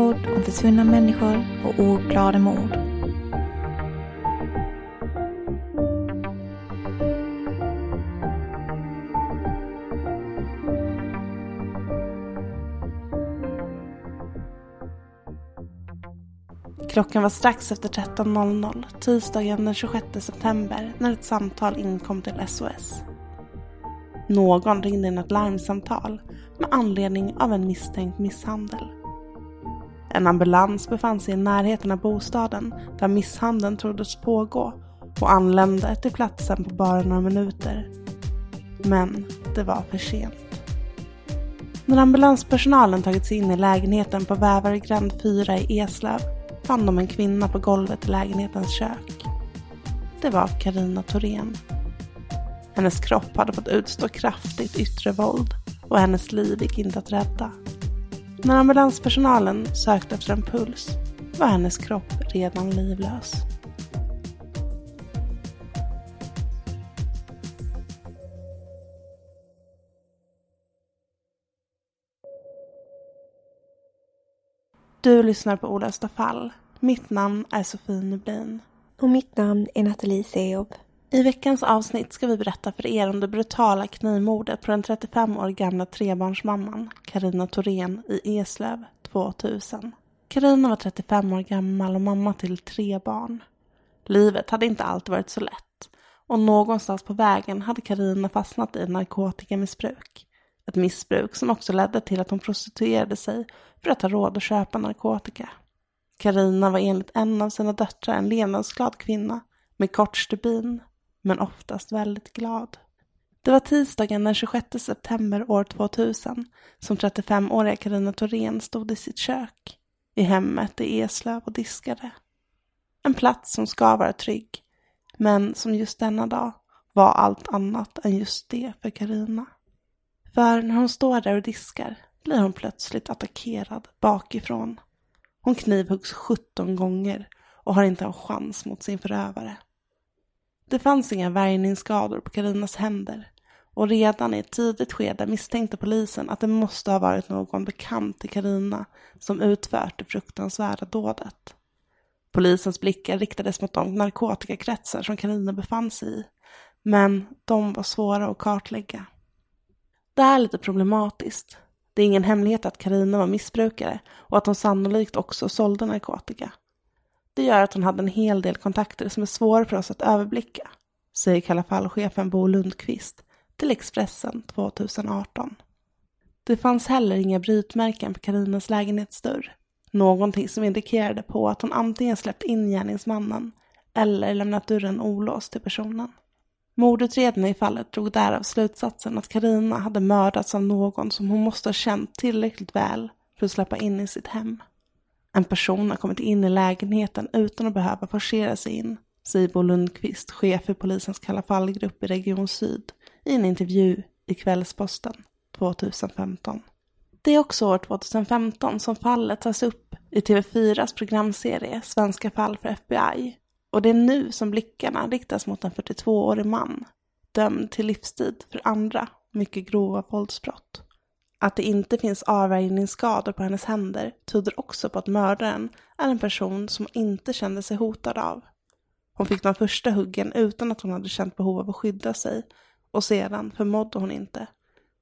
podd om försvunna människor och oklara mord. Klockan var strax efter 13.00 tisdagen den 26 september när ett samtal inkom till SOS. Någon ringde in ett larmsamtal med anledning av en misstänkt misshandel. En ambulans befann sig i närheten av bostaden där misshandeln troddes pågå och anlände till platsen på bara några minuter. Men det var för sent. När ambulanspersonalen tagit sig in i lägenheten på Vävaregränd 4 i Eslöv fann de en kvinna på golvet i lägenhetens kök. Det var Karina Thorén. Hennes kropp hade fått utstå kraftigt yttre våld och hennes liv gick inte att rädda. När ambulanspersonalen sökte efter en puls var hennes kropp redan livlös. Du lyssnar på Olösta fall. Mitt namn är Sofie Nublin. Och mitt namn är Nathalie Seob. I veckans avsnitt ska vi berätta för er om det brutala knivmordet på den 35 år gamla trebarnsmamman Karina Thorén i Eslöv 2000. Karina var 35 år gammal och mamma till tre barn. Livet hade inte alltid varit så lätt och någonstans på vägen hade Karina fastnat i narkotikamissbruk. Ett missbruk som också ledde till att hon prostituerade sig för att ha råd att köpa narkotika. Karina var enligt en av sina döttrar en levnadsglad kvinna med kort stubin men oftast väldigt glad. Det var tisdagen den 26 september år 2000 som 35-åriga Karina Thorén stod i sitt kök i hemmet i Eslöv och diskade. En plats som ska vara trygg, men som just denna dag var allt annat än just det för Karina. För när hon står där och diskar blir hon plötsligt attackerad bakifrån. Hon knivhuggs 17 gånger och har inte en chans mot sin förövare. Det fanns inga värjningsskador på Karinas händer och redan i ett tidigt skede misstänkte polisen att det måste ha varit någon bekant till Karina som utfört det fruktansvärda dådet. Polisens blickar riktades mot de narkotikakretsar som Karina befann sig i, men de var svåra att kartlägga. Det är lite problematiskt. Det är ingen hemlighet att Karina var missbrukare och att hon sannolikt också sålde narkotika. Det gör att hon hade en hel del kontakter som är svåra för oss att överblicka, säger Kalla fall-chefen Bo Lundqvist till Expressen 2018. Det fanns heller inga brytmärken på Karinas lägenhetsdörr. Någonting som indikerade på att hon antingen släppt in gärningsmannen eller lämnat dörren olåst till personen. Mordutredarna i fallet drog därav slutsatsen att Karina hade mördats av någon som hon måste ha känt tillräckligt väl för att släppa in i sitt hem. En person har kommit in i lägenheten utan att behöva forcera sig in, säger Bo Lundqvist, chef för polisens Kalla fallgrupp i Region Syd, i en intervju i Kvällsposten 2015. Det är också år 2015 som fallet tas upp i TV4s programserie Svenska fall för FBI. Och det är nu som blickarna riktas mot en 42-årig man, dömd till livstid för andra mycket grova våldsbrott. Att det inte finns avvärjningsskador på hennes händer tyder också på att mördaren är en person som hon inte kände sig hotad av. Hon fick de första huggen utan att hon hade känt behov av att skydda sig och sedan förmådde hon inte,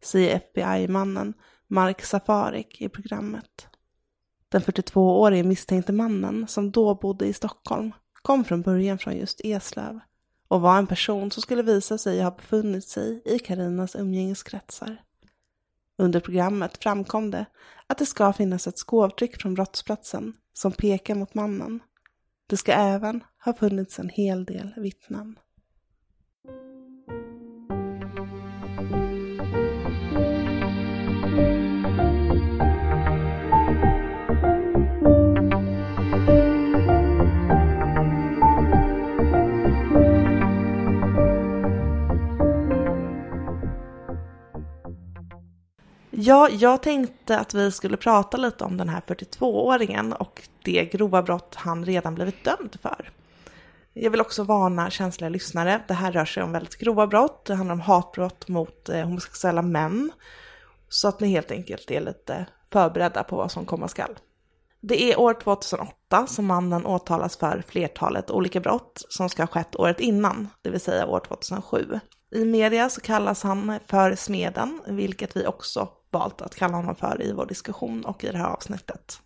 säger FBI-mannen Mark Safarik i programmet. Den 42-årige misstänkte mannen, som då bodde i Stockholm, kom från början från just Eslöv och var en person som skulle visa sig ha befunnit sig i Karinas umgängeskretsar. Under programmet framkom det att det ska finnas ett skovtryck från brottsplatsen som pekar mot mannen. Det ska även ha funnits en hel del vittnen. Ja, jag tänkte att vi skulle prata lite om den här 42-åringen och det grova brott han redan blivit dömd för. Jag vill också varna känsliga lyssnare. Det här rör sig om väldigt grova brott. Det handlar om hatbrott mot eh, homosexuella män. Så att ni helt enkelt är lite förberedda på vad som komma skall. Det är år 2008 som mannen åtalas för flertalet olika brott som ska ha skett året innan, det vill säga år 2007. I media så kallas han för Smeden, vilket vi också valt att kalla honom för i vår diskussion och i det här avsnittet.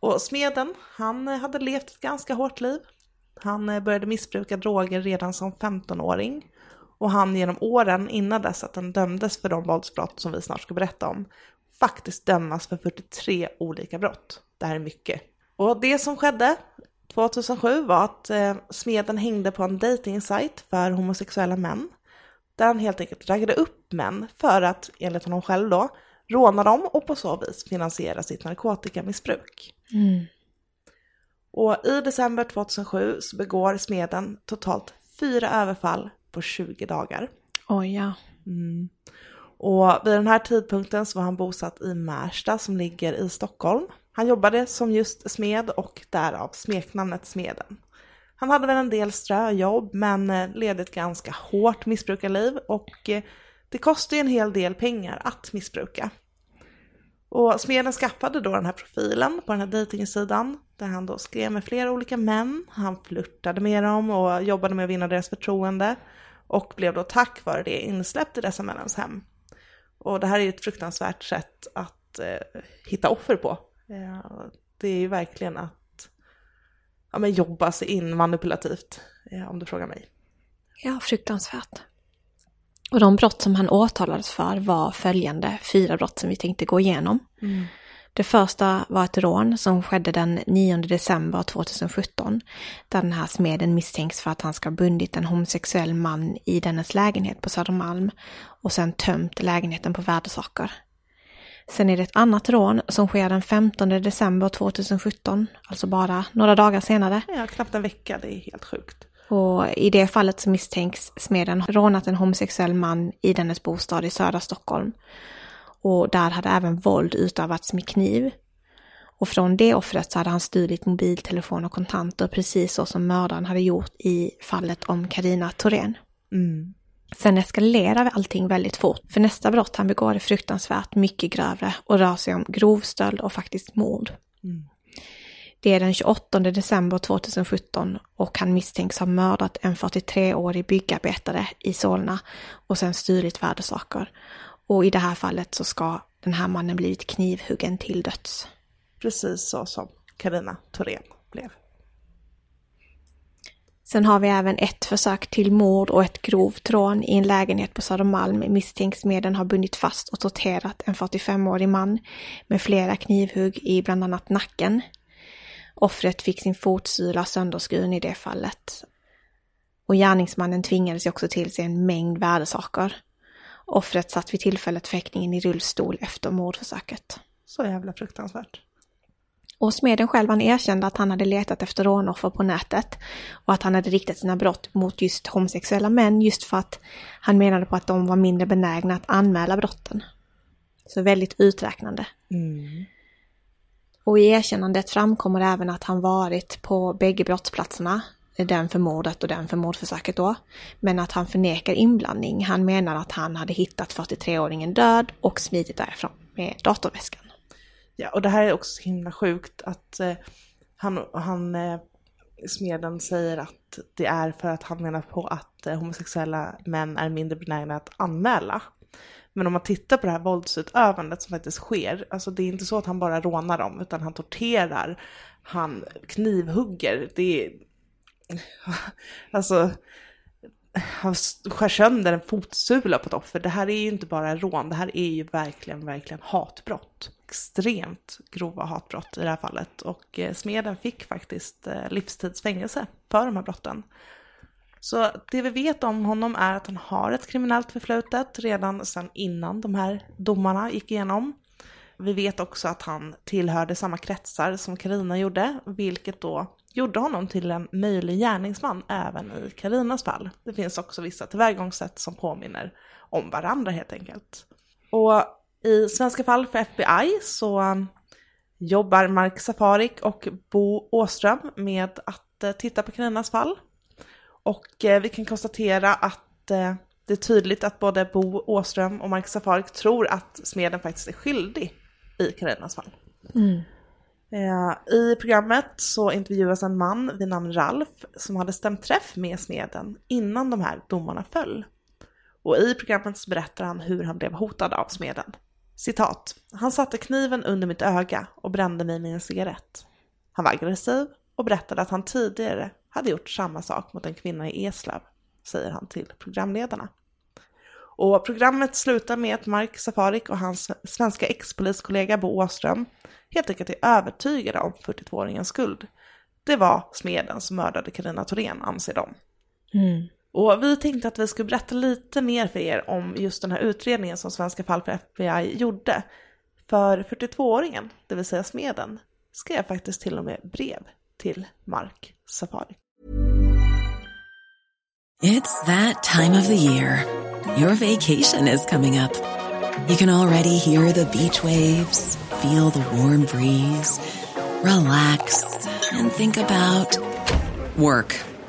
Och Smeden, han hade levt ett ganska hårt liv. Han började missbruka droger redan som 15-åring och han genom åren innan dess att han dömdes för de våldsbrott som vi snart ska berätta om faktiskt dömas för 43 olika brott. Det här är mycket. Och det som skedde 2007 var att eh, Smeden hängde på en dating för homosexuella män där han helt enkelt raggade upp män för att, enligt honom själv då, råna dem och på så vis finansiera sitt narkotikamissbruk. Mm. Och i december 2007 så begår smeden totalt fyra överfall på 20 dagar. Oj ja. Mm. Och vid den här tidpunkten så var han bosatt i Märsta som ligger i Stockholm. Han jobbade som just smed och därav smeknamnet Smeden. Han hade väl en del ströjobb men eh, ledde ett ganska hårt missbrukarliv och eh, det kostar ju en hel del pengar att missbruka. Och smeden skaffade då den här profilen på den här dejtingsidan där han då skrev med flera olika män, han flörtade med dem och jobbade med att vinna deras förtroende och blev då tack vare det insläppt i dessa männens hem. Och det här är ju ett fruktansvärt sätt att eh, hitta offer på. Eh, det är ju verkligen att ja, men jobba sig in manipulativt, eh, om du frågar mig. Ja, fruktansvärt. Och de brott som han åtalades för var följande fyra brott som vi tänkte gå igenom. Mm. Det första var ett rån som skedde den 9 december 2017. Där den här smeden misstänks för att han ska ha bundit en homosexuell man i dennes lägenhet på Södermalm och sen tömt lägenheten på värdesaker. Sen är det ett annat rån som sker den 15 december 2017, alltså bara några dagar senare. Ja, knappt en vecka, det är helt sjukt. Och i det fallet så misstänks smeden ha rånat en homosexuell man i dennes bostad i södra Stockholm. Och där hade även våld utövats med kniv. Och från det offret så hade han stulit mobiltelefon och kontanter precis så som mördaren hade gjort i fallet om Karina Thorén. Mm. Sen eskalerar allting väldigt fort, för nästa brott han begår är fruktansvärt mycket grövre och rör sig om grov stöld och faktiskt mord. Mm. Det är den 28 december 2017 och han misstänks ha mördat en 43-årig byggarbetare i Solna och sen stulit värdesaker. Och i det här fallet så ska den här mannen blivit knivhuggen till döds. Precis så som Karina Thorén blev. Sen har vi även ett försök till mord och ett grovt rån i en lägenhet på Södermalm misstänks medlen ha bundit fast och torterat en 45-årig man med flera knivhugg i bland annat nacken, Offret fick sin fotsula sönderskuren i det fallet. Och gärningsmannen tvingades också till sig en mängd värdesaker. Offret satt vid tillfället fäktningen i rullstol efter mordförsöket. Så jävla fruktansvärt. Och smeden själv han erkände att han hade letat efter rånoffer på nätet och att han hade riktat sina brott mot just homosexuella män just för att han menade på att de var mindre benägna att anmäla brotten. Så väldigt uträknande. Mm. Och i erkännandet framkommer även att han varit på bägge brottsplatserna, den för mordet och den för mordförsöket då, men att han förnekar inblandning. Han menar att han hade hittat 43-åringen död och smitit därifrån med datorväskan. Ja, och det här är också så himla sjukt att eh, han, han eh, smeden säger att det är för att han menar på att eh, homosexuella män är mindre benägna att anmäla. Men om man tittar på det här våldsutövandet som faktiskt sker, alltså det är inte så att han bara rånar dem, utan han torterar, han knivhugger, det är... Alltså, han skär sönder en fotsula på ett offer. Det här är ju inte bara rån, det här är ju verkligen, verkligen hatbrott. Extremt grova hatbrott i det här fallet. Och eh, smeden fick faktiskt eh, livstidsfängelse för de här brotten. Så det vi vet om honom är att han har ett kriminellt förflutet redan sedan innan de här domarna gick igenom. Vi vet också att han tillhörde samma kretsar som Karina gjorde, vilket då gjorde honom till en möjlig gärningsman även i Karinas fall. Det finns också vissa tillvägagångssätt som påminner om varandra helt enkelt. Och i Svenska fall för FBI så jobbar Mark Safarik och Bo Åström med att eh, titta på Karinas fall. Och eh, vi kan konstatera att eh, det är tydligt att både Bo Åström och Mark Safarik tror att smeden faktiskt är skyldig i Karinas fall. Mm. I programmet så intervjuas en man vid namn Ralf som hade stämt träff med smeden innan de här domarna föll. Och i programmet så berättar han hur han blev hotad av smeden. Citat. Han satte kniven under mitt öga och brände mig med en cigarett. Han var aggressiv och berättade att han tidigare hade gjort samma sak mot en kvinna i Eslöv, säger han till programledarna. Och programmet slutar med att Mark Safarik och hans svenska ex-poliskollega Bo Åström helt enkelt är övertygade om 42-åringens skuld. Det var smeden som mördade Karina Thorén, anser de. Mm. Och vi tänkte att vi skulle berätta lite mer för er om just den här utredningen som Svenska fall för FBI gjorde. För 42-åringen, det vill säga smeden, skrev faktiskt till och med brev till Mark Safari. It's that time of the year. Your vacation is coming up. You can already hear the beach waves, feel the warm breeze, relax, and think about work.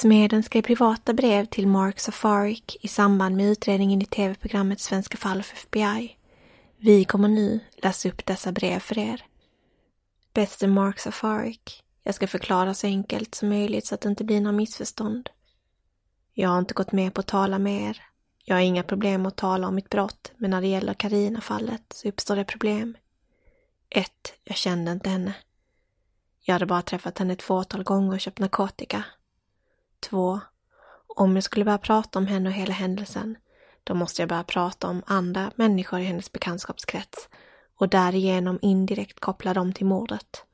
Smeden skrev privata brev till Mark Safarik i samband med utredningen i tv-programmet Svenska fall för FBI. Vi kommer nu läsa upp dessa brev för er. Bäste Mark Safarik. Jag ska förklara så enkelt som möjligt så att det inte blir några missförstånd. Jag har inte gått med på att tala med er. Jag har inga problem att tala om mitt brott, men när det gäller Karina-fallet så uppstår det problem. 1. Jag kände inte henne. Jag hade bara träffat henne ett fåtal gånger och köpt narkotika. Två, Om jag skulle börja prata om henne och hela händelsen, då måste jag börja prata om andra människor i hennes bekantskapskrets och därigenom indirekt koppla dem till mordet.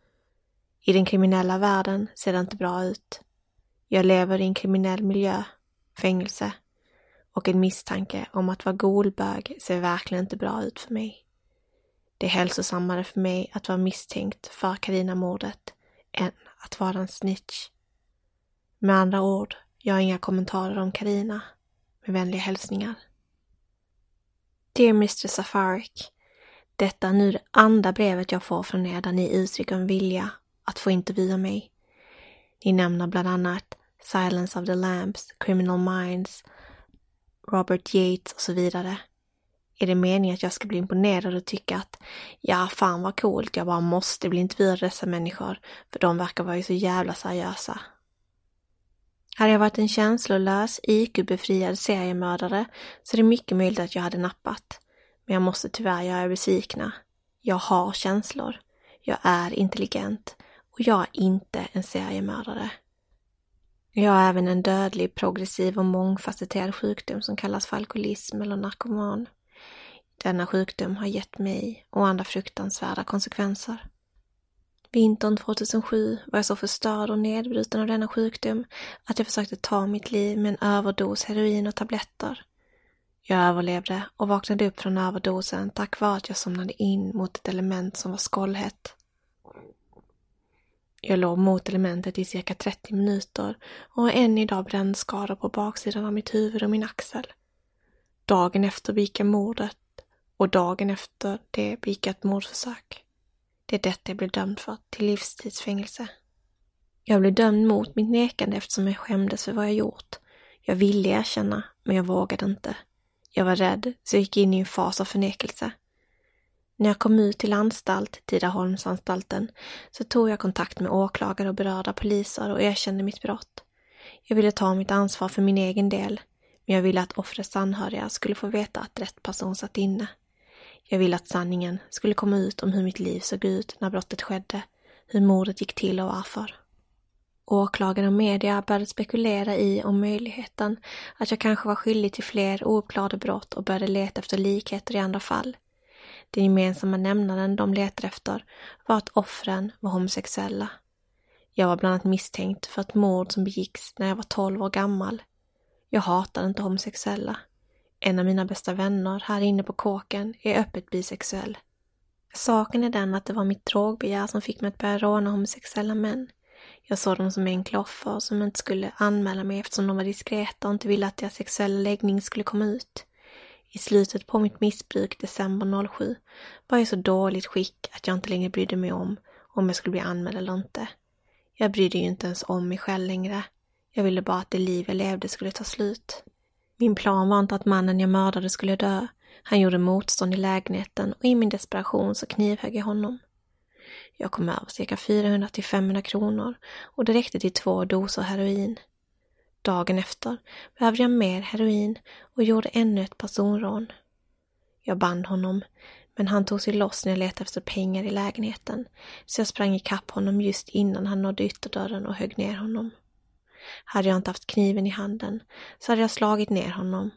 I den kriminella världen ser det inte bra ut. Jag lever i en kriminell miljö, fängelse, och en misstanke om att vara golbög ser verkligen inte bra ut för mig. Det är hälsosammare för mig att vara misstänkt för Karina-mordet än att vara en snitch. Med andra ord, jag har inga kommentarer om Karina. Med vänliga hälsningar. Dear Mr Safarik. Detta är nu det andra brevet jag får från er där ni uttrycker en vilja att få intervjua mig. Ni nämner bland annat Silence of the Lambs, Criminal Minds, Robert Yates och så vidare. Är det meningen att jag ska bli imponerad och tycka att ja, fan vad coolt, jag bara måste bli intervjuad av dessa människor, för de verkar vara så jävla seriösa. Hade jag varit en känslolös, IQ-befriad seriemördare så är det mycket möjligt att jag hade nappat. Men jag måste tyvärr göra er besvikna. Jag har känslor. Jag är intelligent. Och jag är inte en seriemördare. Jag har även en dödlig, progressiv och mångfacetterad sjukdom som kallas för alkoholism eller narkoman. Denna sjukdom har gett mig och andra fruktansvärda konsekvenser. Vintern 2007 var jag så förstörd och nedbruten av denna sjukdom att jag försökte ta mitt liv med en överdos heroin och tabletter. Jag överlevde och vaknade upp från överdosen tack vare att jag somnade in mot ett element som var skållhett. Jag låg mot elementet i cirka 30 minuter och har än idag brännskador på baksidan av mitt huvud och min axel. Dagen efter begick jag mordet och dagen efter det begick jag ett mordförsök. Det är detta jag blev dömd för, till livstidsfängelse. Jag blev dömd mot mitt nekande eftersom jag skämdes för vad jag gjort. Jag ville erkänna, men jag vågade inte. Jag var rädd, så jag gick in i en fas av förnekelse. När jag kom ut till anstalt, Tidaholmsanstalten, så tog jag kontakt med åklagare och berörda poliser och erkände mitt brott. Jag ville ta mitt ansvar för min egen del, men jag ville att offrets anhöriga skulle få veta att rätt person satt inne. Jag ville att sanningen skulle komma ut om hur mitt liv såg ut när brottet skedde, hur mordet gick till och varför. Åklagare och media började spekulera i om möjligheten att jag kanske var skyldig till fler ouppklarade brott och började leta efter likheter i andra fall. Den gemensamma nämnaren de letade efter var att offren var homosexuella. Jag var bland annat misstänkt för ett mord som begicks när jag var 12 år gammal. Jag hatade inte homosexuella. En av mina bästa vänner här inne på kåken är öppet bisexuell. Saken är den att det var mitt drogbegär som fick mig att börja råna homosexuella män. Jag såg dem som enkla offer som inte skulle anmäla mig eftersom de var diskreta och inte ville att deras sexuella läggning skulle komma ut. I slutet på mitt missbruk, december 07, var jag i så dåligt skick att jag inte längre brydde mig om om jag skulle bli anmäld eller inte. Jag brydde ju inte ens om mig själv längre. Jag ville bara att det liv jag levde skulle ta slut. Min plan var inte att mannen jag mördade skulle dö. Han gjorde motstånd i lägenheten och i min desperation så knivhögg jag honom. Jag kom över cirka 400 till 500 kronor och det räckte till två doser heroin. Dagen efter behövde jag mer heroin och gjorde ännu ett personrån. Jag band honom, men han tog sig loss när jag letade efter pengar i lägenheten, så jag sprang ikapp honom just innan han nådde ytterdörren och högg ner honom. Hade jag inte haft kniven i handen så hade jag slagit ner honom.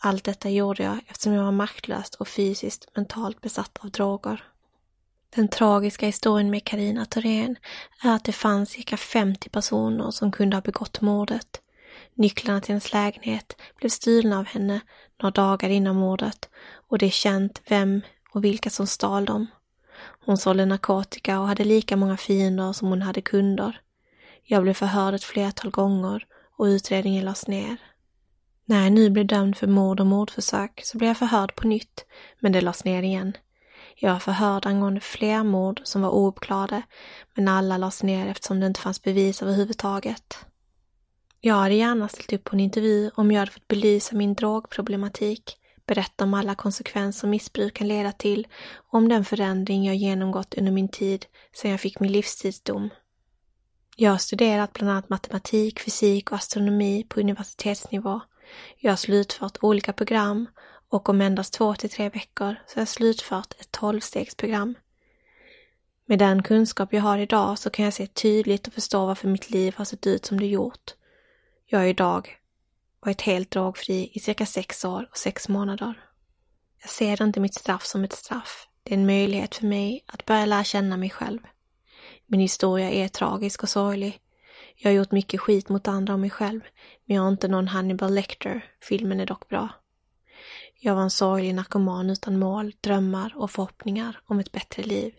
Allt detta gjorde jag eftersom jag var maktlöst och fysiskt mentalt besatt av droger. Den tragiska historien med Karina Thorén är att det fanns cirka 50 personer som kunde ha begått mordet. Nycklarna till hennes lägenhet blev stulna av henne några dagar innan mordet och det är känt vem och vilka som stal dem. Hon sålde narkotika och hade lika många fiender som hon hade kunder. Jag blev förhörd ett flertal gånger och utredningen lades ner. När jag nu blev dömd för mord och mordförsök så blev jag förhörd på nytt, men det lades ner igen. Jag var förhörd angående fler mord som var ouppklarade, men alla lades ner eftersom det inte fanns bevis överhuvudtaget. Jag hade gärna ställt upp på en intervju om jag hade fått belysa min drogproblematik, berätta om alla konsekvenser missbruk kan leda till och om den förändring jag genomgått under min tid sedan jag fick min livstidsdom. Jag har studerat bland annat matematik, fysik och astronomi på universitetsnivå. Jag har slutfört olika program och om endast två till tre veckor så har jag slutfört ett tolvstegsprogram. Med den kunskap jag har idag så kan jag se tydligt och förstå varför mitt liv har sett ut som det gjort. Jag har idag varit helt drogfri i cirka sex år och sex månader. Jag ser inte mitt straff som ett straff. Det är en möjlighet för mig att börja lära känna mig själv. Min historia är tragisk och sorglig. Jag har gjort mycket skit mot andra och mig själv, men jag är inte någon Hannibal Lecter. Filmen är dock bra. Jag var en sorglig narkoman utan mål, drömmar och förhoppningar om ett bättre liv.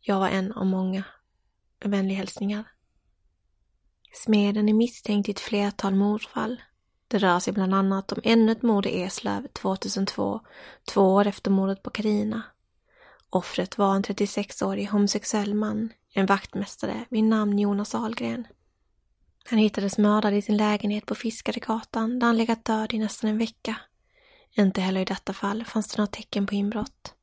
Jag var en av många. Vänliga hälsningar. Smeden är misstänkt i ett flertal mordfall. Det rör sig bland annat om ännu ett mord i Eslöv 2002, två år efter mordet på Karina. Offret var en 36-årig homosexuell man, en vaktmästare vid namn Jonas Ahlgren. Han hittades mördad i sin lägenhet på Fiskaregatan där han legat död i nästan en vecka. Inte heller i detta fall fanns det några tecken på inbrott.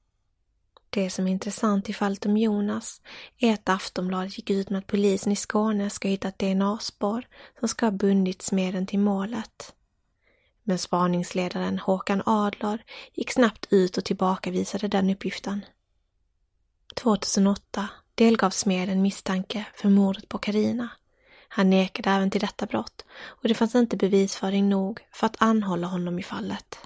Det som är intressant i fallet om Jonas är att Aftonbladet gick ut med att polisen i Skåne ska hitta ett DNA-spår som ska ha bundit smeden till målet. Men spaningsledaren Håkan Adler gick snabbt ut och tillbakavisade den uppgiften. 2008 delgav smeden misstanke för mordet på Karina. Han nekade även till detta brott och det fanns inte bevisföring nog för att anhålla honom i fallet.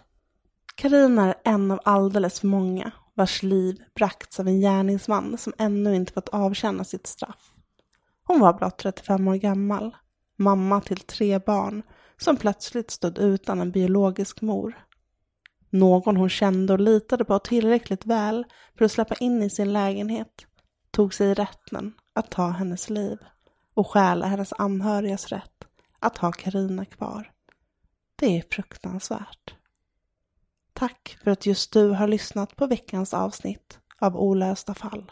Karina är en av alldeles för många vars liv bragts av en gärningsman som ännu inte fått avtjäna sitt straff. Hon var blott 35 år gammal, mamma till tre barn som plötsligt stod utan en biologisk mor. Någon hon kände och litade på tillräckligt väl för att släppa in i sin lägenhet tog sig rätten att ta hennes liv och stjäla hennes anhörigas rätt att ha Karina kvar. Det är fruktansvärt. Tack för att just du har lyssnat på veckans avsnitt av Olösta fall.